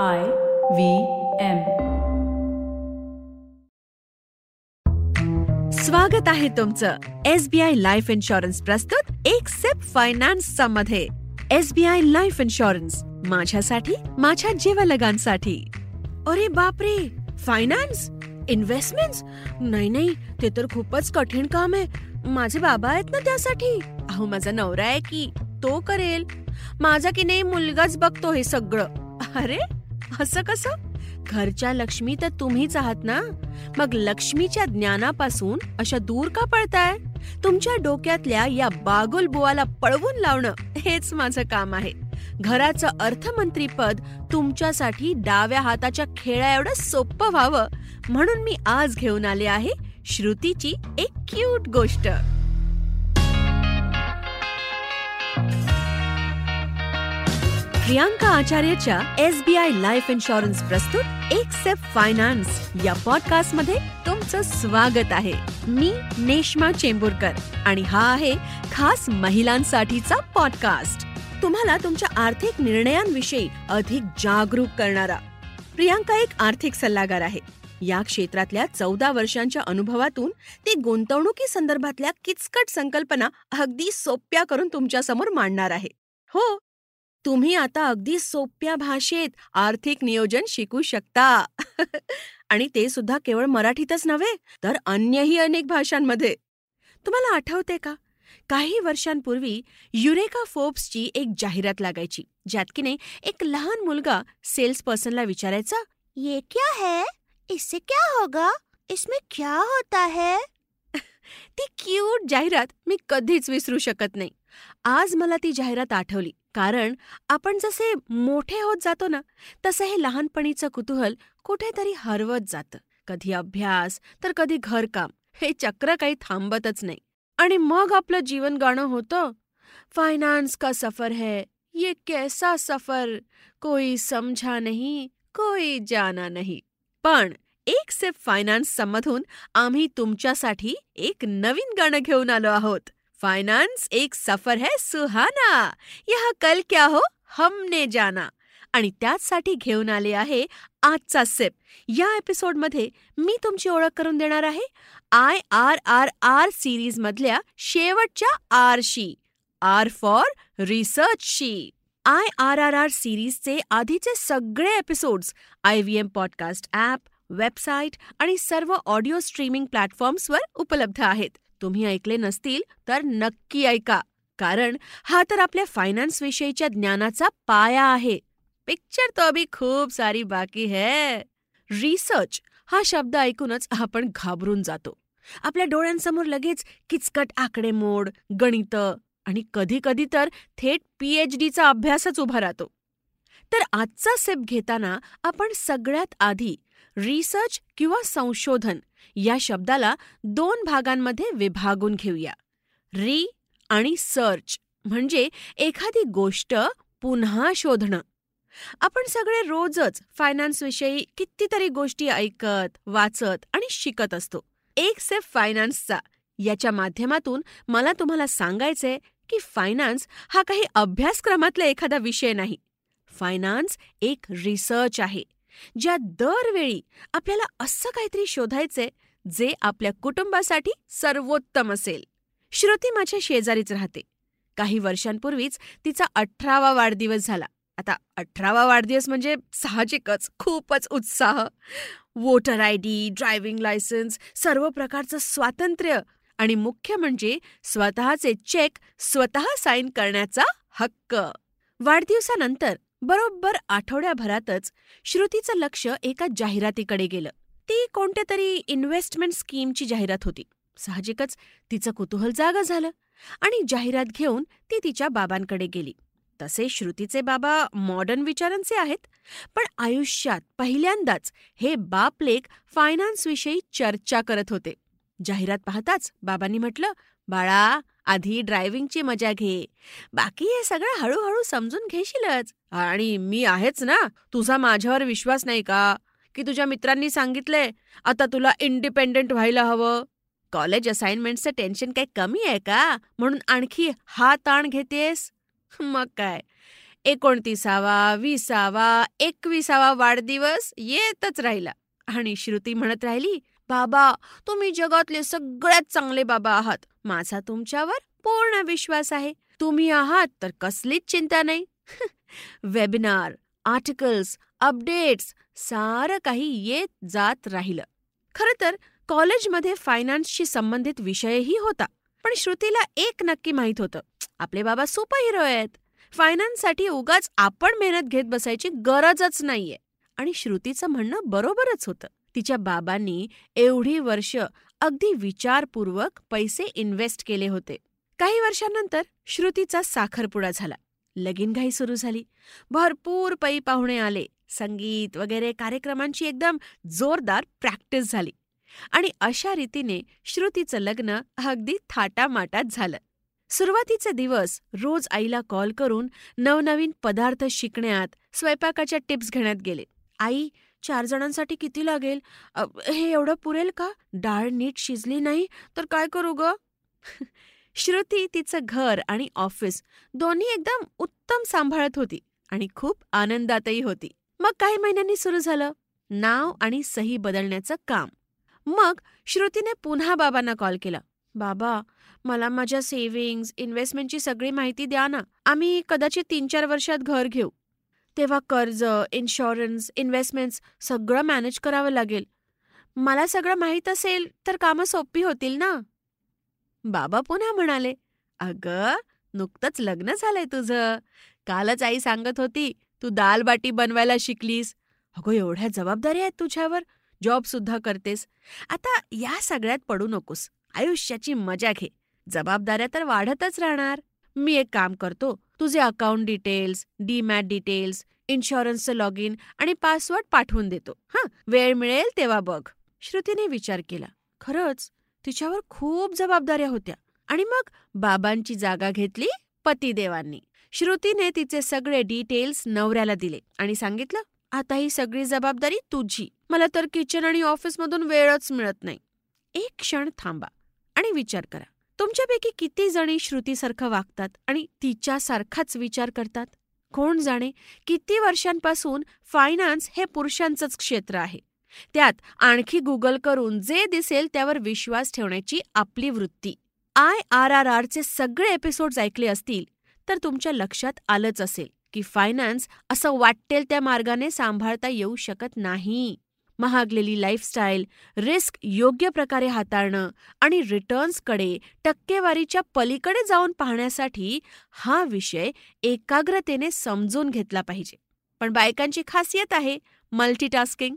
I V M. स्वागत आहे तुमचं S B I life insurance प्रस्तुत एक सेप फायनान्सचा मध्ये. S B I life insurance माझ्यासाठी माझ्या जीवलगांसाठी. अरे बापरे फायनान्स इन्व्हेस्टमेंट नाही नाही ते तर खूपच कठीण काम आहे. माझे बाबा आहेत ना त्यासाठी. अहो माझा नवरा आहे की तो करेल. माझा की नाही मुलगाच बघतो हे सगळं. अरे असं कसं? घरच्या लक्ष्मी तर तुम्हीच आहात ना? मग लक्ष्मीच्या ज्ञानापासून अशा दूर का पळताय? तुमच्या डोक्यातल्या या बागुल बुवाला पळवून लावणं हेच माझं काम आहे. घराचं अर्थमंत्री पद तुमच्यासाठी डाव्या हाताच्या खेळा एवढं सोपं व्हावं म्हणून मी आज घेऊन आले आहे श्रुतीची एक क्यूट गोष्ट. Priyanka आचार्यच्या S B I life insurance प्रस्तुत एक सेफ फायनान्स या पॉडकास्टमध्ये तुमचं स्वागत आहे. मी नेश्मा चेंबूरकर आणि हा आहे खास महिलांसाठीचा पॉडकास्ट तुम्हाला तुमच्या आर्थिक निर्णयांविषयी अधिक जागरूक करणारा. प्रियांका एक आर्थिक सल्लागार आहे. या क्षेत्रातल्या चौदा वर्षांच्या अनुभवातून ते गुंतवणुकी संदर्भातल्या किचकट संकल्पना अगदी सोप्या करून तुमच्यासमोर मांडणार आहे. हो तुम्ही आता अगदी सोप्या भाषेत आर्थिक नियोजन शिकू शकता. आणि ते सुद्धा केवळ मराठीतच नव्हे तर अन्यही अनेक भाषांमध्ये. तुम्हाला आठवते का? काही वर्षांपूर्वी युरेका फोर्ब्सची एक जाहिरात लागायची ज्यात की नाही एक लहान मुलगा सेल्स पर्सनला विचारायचा ये क्या है? इससे क्या होगा? इसमें क्या होता है? ती क्यूट जाहिरात मी कधीच विसरू शकत नाही. आज मला ती जाहिरात आठवली. कारण आपण जसे मोठे होत जातो ना तसं हे लहानपणीचं कुतूहल कुठेतरी हरवत जातं. कधी अभ्यास तर कधी घरकाम. हे चक्र काही थांबतच नाही. आणि मग आपलं जीवन गाणं होतं फायनान्स का सफर है? ये कैसा सफर? कोई समझा नहीं कोई जाना नहीं. पण एक सेफ फायनान्स मधून आम्ही तुमच्यासाठी एक नवीन गाणं घेऊन आलो आहोत. फायनान्स एक सफर है सुहाना। यह कल क्या हो हमने जाना। आणि त्याचसाठी घेऊन आले आहे आजचा सिप। या एपिसोडमध्ये मी तुमची ओळख करून देणार आहे I R R R series मधल्या शेवटच्या आरशी आर फॉर रिसर्चशी आय आर आर आर सिरीजचे आधीचे सगळे episodes I V M podcast app website आणि सर्व ऑडिओ स्ट्रीमिंग प्लॅटफॉर्म्सवर उपलब्ध आहेत। तुम्ही ऐकले नसतील तर नक्की ऐका कारण हा तर आपल्या फायनान्स विषयीच्या ज्ञानाचा पाया आहे. पिक्चर तो अभी खूप सारी बाकी है. रिसर्च हा शब्द ऐकूनच आपण घाबरून जातो. आपल्या डोळ्यांसमोर लगेच किचकट आकडेमोड गणित आणि कधी कधी तर थेट पीएच डीचा अभ्यासच उभा राहतो. तर आजचा सेप घेताना आपण सगळ्यात आधी रिसर्च किंवा संशोधन या शब्दाला दोन भागांमध्ये विभागून घेऊया. री आणि सर्च म्हणजे एखादी गोष्ट पुन्हा शोधणं. आपण सगळे रोजच फायनान्सविषयी कितीतरी गोष्टी ऐकत वाचत आणि शिकत असतो. एक सेफ फायनान्सचा. याच्या माध्यमातून मला तुम्हाला सांगायचंय की फायनान्स हा काही अभ्यासक्रमातला एखादा विषय नाही. फायनान्स एक रिसर्च आहे. ज्या दरवेळी आपल्याला असं काहीतरी शोधायचंय जे आपल्या कुटुंबासाठी सर्वोत्तम असेल. श्रुती माझ्या शेजारीच राहते. काही वर्षांपूर्वीच तिचा अठरावा वाढदिवस झाला. आता अठरावा वाढदिवस म्हणजे साहजिकच खूपच उत्साह. Voter I D driving licence सर्व प्रकारचं स्वातंत्र्य आणि मुख्य म्हणजे स्वतःचे चेक स्वतः साईन करण्याचा हक्क. वाढदिवसानंतर बरोबर आठवड्याभरातच श्रुतीचं लक्ष एका जाहिरातीकडे गेलं. ती कोणत्या तरी इन्व्हेस्टमेंट स्कीमची जाहिरात होती. साहजिकच तिचं कुतूहल जागं झालं आणि जाहिरात घेऊन ती तिच्या बाबांकडे गेली. तसे श्रुतीचे बाबा मॉडर्न विचारांचे आहेत पण आयुष्यात पहिल्यांदाच हे बापलेक फायनान्सविषयी चर्चा करत होते. जाहिरात पाहताच बाबांनी म्हटलं बाळा आधी ड्रायव्हिंगची मजा घे. बाकी हे सगळं हळूहळू समजून घेशीलच. आणि मी आहेच ना. तुझा माझ्यावर विश्वास नाही का? की तुझ्या मित्रांनी सांगितलंय आता तुला इंडिपेंडेंट व्हायला हवं. कॉलेज असाइनमेंटचं टेन्शन काही कमी आहे का? म्हणून आणखी हा ताण घेतेस? मग काय? एकोणतीसावा विसावा एकविसावा वाढदिवस येतच राहिला. आणि श्रुती म्हणत राहिली बाबा तुम्ही जगातले सगळ्यात चांगले बाबा आहात. माझा तुमच्यावर पूर्ण विश्वास आहे. तुम्ही आहात तर कसलीच चिंता नाही. वेबिनार आर्टिकल्स अपडेट्स सारं काही येत जात राहिलं. खरं तर कॉलेजमध्ये फायनान्सशी संबंधित विषयही होता पण श्रुतीला एक नक्की माहीत होतं. आपले बाबा सुपर हिरो आहेत फायनान्ससाठी उगाच आपण मेहनत घेत बसायची गरजच नाहीये. आणि श्रुतीचं म्हणणं बरोबरच होतं. तिच्या बाबांनी एवढी वर्ष अगदी विचारपूर्वक पैसे इन्व्हेस्ट केले होते. काही वर्षांनंतर श्रुतीचा साखरपुडा झाला. लगीनघाई सुरू झाली. भरपूर पै पाहुणे आले. संगीत वगैरे कार्यक्रमांची एकदम जोरदार प्रॅक्टिस झाली. आणि अशा रीतीने श्रुतीचं लग्न अगदी थाटामाटात झालं. सुरुवातीचे दिवस रोज आईला कॉल करून नवनवीन पदार्थ शिकण्यात स्वयंपाकाच्या टिप्स घेण्यात गेले. आई चार जणांसाठी किती लागेल? हे एवढं पुरेल का? डाळ नीट शिजली नाही तर काय करू ग? श्रुती तिचं घर आणि ऑफिस दोन्ही एकदम उत्तम सांभाळत होती आणि खूप आनंदातही होती. मग काही महिन्यांनी सुरू झालं. नाव आणि सही बदलण्याचं काम. मग श्रुतीने पुन्हा बाबांना कॉल केला. बाबा मला माझ्या सेव्हिंग्ज इन्व्हेस्टमेंटची सगळी माहिती द्या ना. आम्ही कदाचित तीन चार वर्षात घर घेऊ. तेव्हा कर्ज इन्शुरन्स इन्व्हेस्टमेंट्स सगळं मॅनेज करावं लागेल. मला सगळं माहीत असेल तर कामं सोपी होतील ना? बाबा पुन्हा म्हणाले अगं नुकतंच लग्न झालंय तुझं. कालच आई सांगत होती तू दाल बाटी बनवायला शिकलीस. अगं एवढ्या जबाबदाऱ्या आहेत तुझ्यावर. जॉब सुद्धा करतेस. आता या सगळ्यात पडू नकोस. आयुष्याची मजा घे. जबाबदाऱ्या तर वाढतच राहणार. मी एक काम करतो तुझे अकाउंट डिटेल्स डीमॅट डिटेल्स इन्शुरन्सचं लॉग इन आणि पासवर्ड पाठवून देतो. हां वेळ मिळेल तेव्हा बघ. श्रुतीने विचार केला. खरंच? तिच्यावर खूप जबाबदाऱ्या होत्या. आणि मग बाबांची जागा घेतली पतिदेवांनी श्रुतीने तिचे सगळे डिटेल्स नवऱ्याला दिले आणि सांगितलं आता ही सगळी जबाबदारी तुझी. मला तर किचन आणि ऑफिसमधून वेळच मिळत नाही. एक क्षण थांबा आणि विचार करा. तुमच्यापैकी किती जणी श्रुतीसारखं वागतात आणि तिच्यासारखाच विचार करतात? कोण जाणे? किती वर्षांपासून फायनान्स हे पुरुषांचंच क्षेत्र आहे. त्यात आणखी गुगल करून जे दिसेल त्यावर विश्वास ठेवण्याची आपली वृत्ती. आय आर आर आरचे सगळे एपिसोड्स ऐकले असतील तर तुमच्या लक्षात आलंच असेल की फायनान्स असं वाटेल त्या मार्गाने सांभाळता येऊ शकत नाही. महागलेली लाईफस्टाईल रिस्क योग्य प्रकारे हाताळणं आणि रिटर्न्सकडे टक्केवारीच्या पलीकडे जाऊन पाहण्यासाठी हा विषय एकाग्रतेने समजून घेतला पाहिजे. पण बायकांची खासियत आहे मल्टीटास्किंग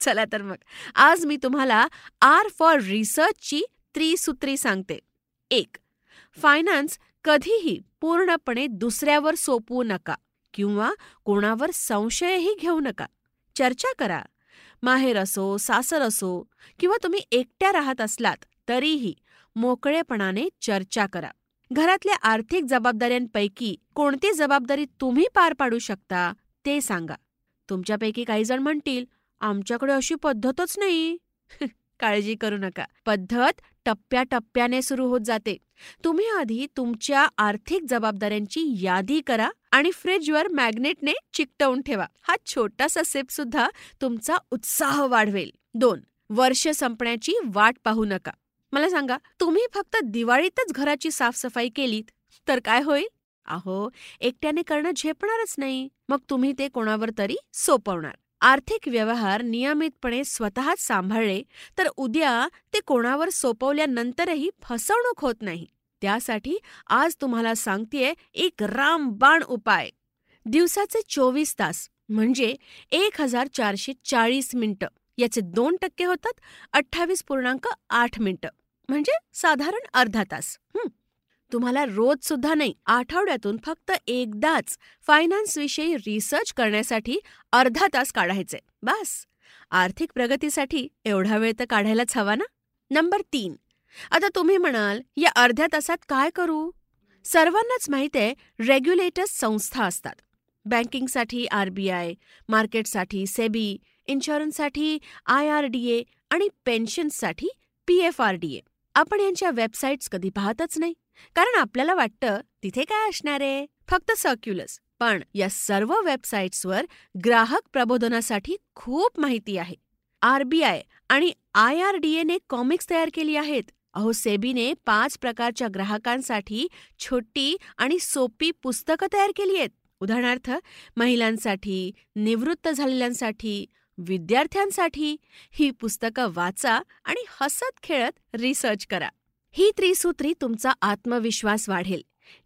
चला तर मग. आज मी तुम्हाला आर फॉर रिसर्चची त्रिसूत्री सांगते. एक फायनान्स कधीही पूर्णपणे दुसऱ्यावर सोपवू नका किंवा कोणावर संशयही घेऊ नका. चर्चा करा. माहेर असो सासर असो किंवा तुम्ही एकट्या राहत असलात तरीही मोकळेपणाने चर्चा करा. घरातल्या आर्थिक जबाबदाऱ्यांपैकी कोणती जबाबदारी तुम्ही पार पाडू शकता ते सांगा. तुमच्यापैकी काही जण म्हणतील आमच्याकडे अशी पद्धतच नाही. काळजी करू नका. पद्धत टप्प्याटप्प्याने सुरू होत जाते. तुम्ही आधी तुमच्या आर्थिक जबाबदाऱ्यांची यादी करा आणि फ्रिजवर मॅग्नेटने चिकटवून ठेवा. हा छोटासा सेप सुद्धा तुमचा उत्साह वाढवेल. दोन वर्ष संपण्याची वाट पाहू नका. मला सांगा तुम्ही फक्त दिवाळीतच घराची साफसफाई केलीत? तर काय होईल? अहो एकट्याने करणं झेपणारच नाही. मग तुम्ही ते कोणावर तरी सोपवणार. आर्थिक व्यवहार नियमितपणे स्वतःच सांभाळले तर उद्या ते कोणावर सोपवल्यानंतरही फसवणूक होत नाही. त्यासाठी आज तुम्हाला सांगतेय एक रामबाण उपाय. दिवसाचे चोवीस तास म्हणजे एक हजार चारशे चाळीस मिनिटं. याचे दोन टक्के होतात अठ्ठावीस पूर्णांक आठ मिनिटं म्हणजे साधारण अर्धा तास. तुम्हाला रोज सुद्धा नाही आठवड्यातून फक्त एकदाच फायनान्सविषयी रिसर्च करण्यासाठी अर्धा तास काढायचे बस. आर्थिक प्रगतीसाठी एवढा वेळ तर काढायलाच हवा ना? नंबर तीन. आता तुम्ही म्हणाल या अर्ध्या तासात काय करू? सर्वांनाच माहीत आहे रेग्युलेटर्स संस्था असतात. बँकिंगसाठी आरबीआय मार्केटसाठी सेबी इन्शुरन्ससाठी आय आर डी ए आणि पेन्शन्ससाठी P F R D A. आपण यांच्या वेबसाईट्स कधी पाहतच नाही. कारण आपल्याला वाटतं तिथे काय असणार आहे? फक्त सर्क्युलर्स पण या सर्व वेबसाईट्सवर ग्राहक प्रबोधनासाठी खूप माहिती आहे. आरबीआय आणि आय आर डी एने कॉमिक्स तयार केली आहेत. अहो सेबीने पाच प्रकारच्या ग्राहकांसाठी छोटी आणि सोपी पुस्तकं तयार केली आहेत. उदाहरणार्थ महिलांसाठी निवृत्त झालेल्यांसाठी विद्यार्थ्यांसाठी ही पुस्तकं वाचा आणि हसत खेळत रिसर्च करा. ही त्रिसूत्री तुमचा आत्मविश्वास वाढेल.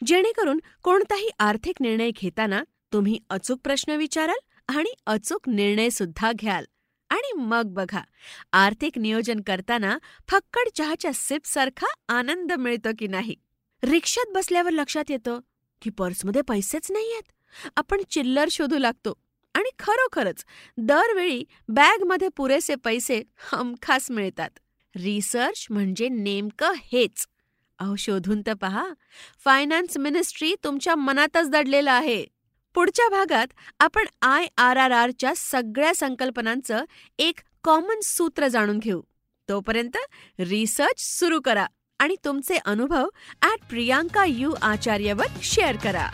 जेणेकरून कोणताही आर्थिक निर्णय घेताना तुम्ही अचूक प्रश्न विचाराल आणि अचूक निर्णय सुद्धा घ्याल. आणि मग बघा आर्थिक नियोजन करताना फक्कड चहाच्या सिपसारखा आनंद मिळतो की नाही? रिक्षात बसल्यावर लक्षात येतं की पर्समध्ये पैसेच नाहीयेत आपण चिल्लर शोधू लागतो. आणि खरोखरच दरवेळी बॅगमध्ये पुरेसे पैसे हमखास मिळतात. रिसर्च म्हणजे नेमकं हेच. अहो शोधून तर पहा. फायनान्स मिनिस्ट्री तुमच्या मनातच दडलेलं आहे. पुढच्या भागात आपण आय आर आर आरच्या सगळ्या संकल्पनांचं एक कॉमन सूत्र जाणून घेऊ. तोपर्यंत रिसर्च सुरू करा आणि तुमचे अनुभव ॲट प्रियांका यू आचार्यवर शेअर करा.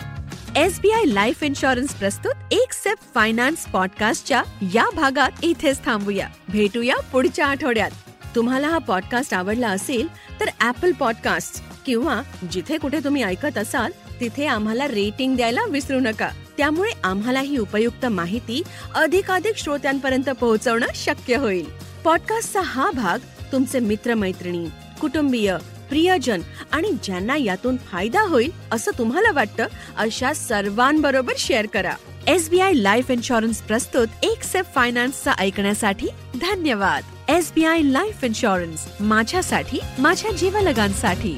एसबीआय लाईफ इन्शुरन्स प्रस्तुत एक सेफ फायनान्स पॉडकास्टच्या या भागात इथेच थांबूया. भेटूया पुढच्या आठवड्यात. तुम्हाला हा पॉडकास्ट आवडला असेल तर ॲपल पॉडकास्ट किंवा जिथे कुठे तुम्ही ऐकत असाल तिथे आम्हाला रेटिंग द्यायला विसरू नका. त्यामुळे आम्हाला ही उपयुक्त माहिती अधिकाधिक श्रोत्यांपर्यंत पोहोचवणं शक्य होईल. पॉडकास्टचा हा भाग तुमचे मित्रमैत्रिणी कुटुंबीय प्रियजन आणि ज्यांना यातून फायदा होईल असं तुम्हाला वाटतं अशा सर्वांबरोबर शेअर करा. एसबीआय लाईफ इन्शुरन्स प्रस्तुत एक सेफ फायनान्सचा ऐकण्यासाठी धन्यवाद. S B I life insurance माझ्यासाठी माझ्या जीवलगांसाठी.